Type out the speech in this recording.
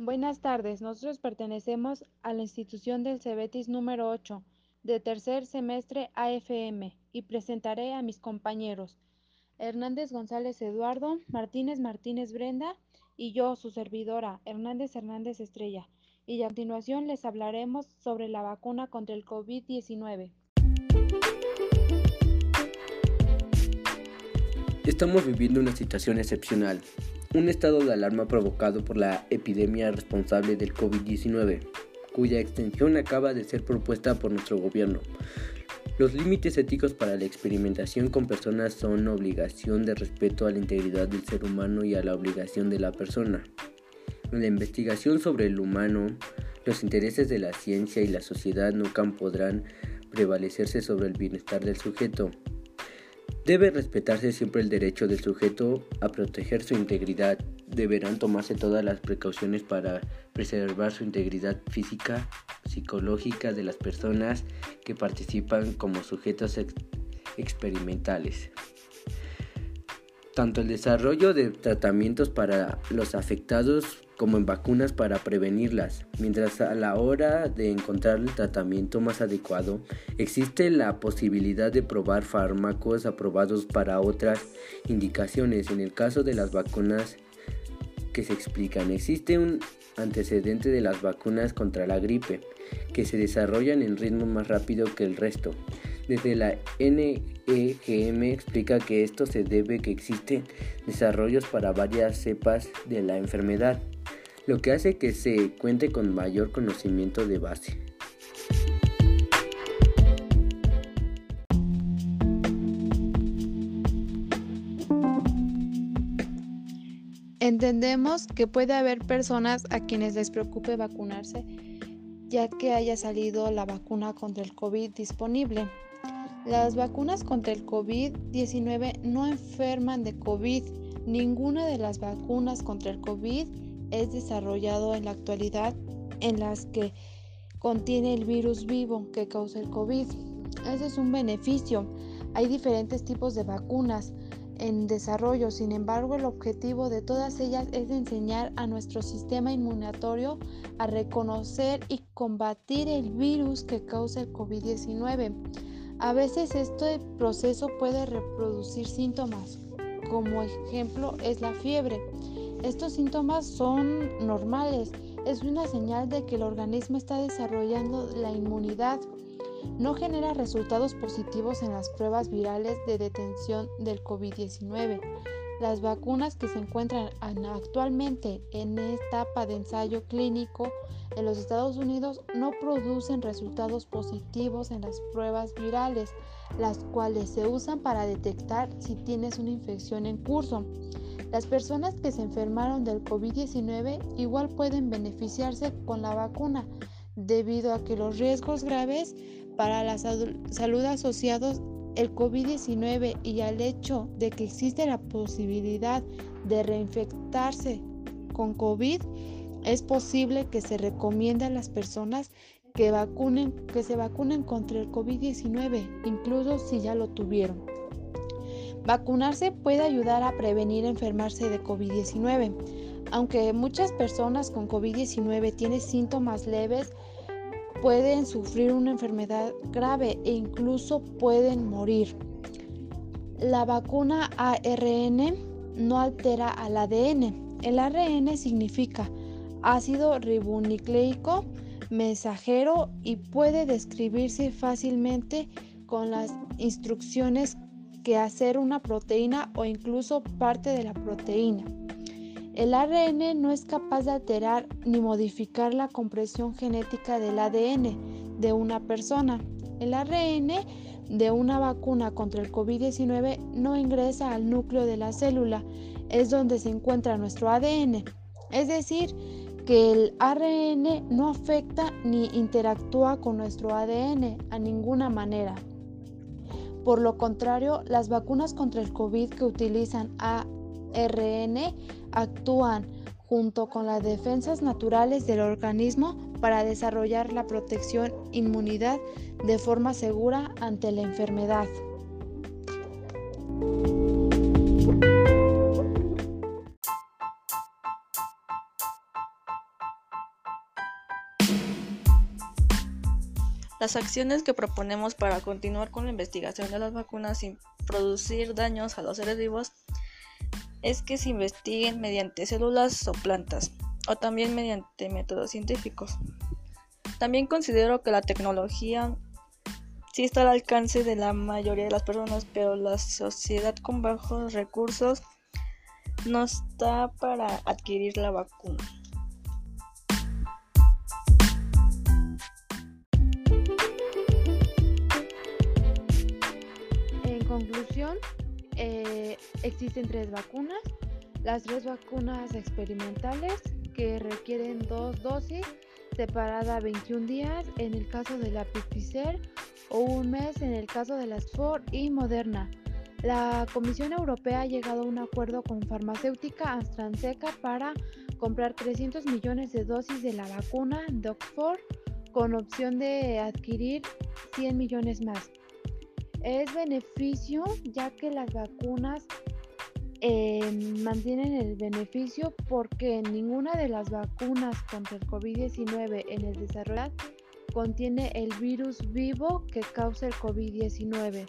Buenas tardes, nosotros pertenecemos a la institución del Cebetis número 8 de tercer semestre AFM y presentaré a mis compañeros Hernández González Eduardo, Martínez Martínez Brenda y yo, su servidora, Hernández Hernández Estrella. Y a continuación les hablaremos sobre la vacuna contra el COVID-19. Estamos viviendo una situación excepcional, un estado de alarma provocado por la epidemia responsable del COVID-19, cuya extensión acaba de ser propuesta por nuestro gobierno. Los límites éticos para la experimentación con personas son obligación de respeto a la integridad del ser humano y a la obligación de la persona. En la investigación sobre el humano, los intereses de la ciencia y la sociedad nunca podrán prevalecerse sobre el bienestar del sujeto. Debe respetarse siempre el derecho del sujeto a proteger su integridad. Deberán tomarse todas las precauciones para preservar su integridad física, psicológica de las personas que participan como sujetos experimentales. Tanto el desarrollo de tratamientos para los afectados como en vacunas para prevenirlas, mientras a la hora de encontrar el tratamiento más adecuado, existe la posibilidad de probar fármacos aprobados para otras indicaciones. En el caso de las vacunas que se explican, existe un antecedente de las vacunas contra la gripe, que se desarrollan en ritmo más rápido que el resto. Desde la NEGM explica que esto se debe que existen desarrollos para varias cepas de la enfermedad lo que hace que se cuente con mayor conocimiento de base. Entendemos que puede haber personas a quienes les preocupe vacunarse ya que haya salido la vacuna contra el COVID disponible. Las vacunas contra el COVID-19 no enferman de COVID. Ninguna de las vacunas contra el COVID es desarrollado en la actualidad en las que contiene el virus vivo que causa el COVID. Ese es un beneficio. Hay diferentes tipos de vacunas en desarrollo, sin embargo el objetivo de todas ellas es enseñar a nuestro sistema inmunitario a reconocer y combatir el virus que causa el COVID-19. A veces este proceso puede reproducir síntomas, como ejemplo es la fiebre. Estos síntomas son normales, es una señal de que el organismo está desarrollando la inmunidad. No genera resultados positivos en las pruebas virales de detención del COVID-19. Las vacunas que se encuentran actualmente en etapa de ensayo clínico en los Estados Unidos no producen resultados positivos en las pruebas virales, las cuales se usan para detectar si tienes una infección en curso. Las personas que se enfermaron del COVID-19 igual pueden beneficiarse con la vacuna, debido a que los riesgos graves para la salud asociados al COVID-19 y al hecho de que existe la posibilidad de reinfectarse con COVID, es posible que se recomiende a las personas que, vacunen, que se vacunen contra el COVID-19, incluso si ya lo tuvieron. Vacunarse puede ayudar a prevenir enfermarse de COVID-19. Aunque muchas personas con COVID-19 tienen síntomas leves, pueden sufrir una enfermedad grave e incluso pueden morir. La vacuna ARN no altera al ADN. El ARN significa ácido ribonucleico mensajero y puede describirse fácilmente con las instrucciones que hacer una proteína o incluso parte de la proteína. El ARN no es capaz de alterar ni modificar la compresión genética del ADN de una persona. El ARN de una vacuna contra el COVID-19 no ingresa al núcleo de la célula, es donde se encuentra nuestro ADN. Es decir, que el ARN no afecta ni interactúa con nuestro ADN a ninguna manera. Por lo contrario, las vacunas contra el COVID que utilizan ARN actúan junto con las defensas naturales del organismo para desarrollar la protección inmunidad de forma segura ante la enfermedad. Las acciones que proponemos para continuar con la investigación de las vacunas sin producir daños a los seres vivos es que se investiguen mediante células o plantas o también mediante métodos científicos. También considero que la tecnología sí está al alcance de la mayoría de las personas, pero la sociedad con bajos recursos no está para adquirir la vacuna. Conclusión, eh, existen tres vacunas, las tres vacunas experimentales que requieren dos dosis separada 21 días en el caso de la Pfizer o un mes en el caso de la Sport y Moderna. La Comisión Europea ha llegado a un acuerdo con farmacéutica AstraZeneca para comprar 300 millones de dosis de la vacuna Oxford con opción de adquirir 100 millones más. Es beneficio ya que las vacunas eh, mantienen el beneficio porque ninguna de las vacunas contra el COVID-19 en el desarrollo contiene el virus vivo que causa el COVID-19.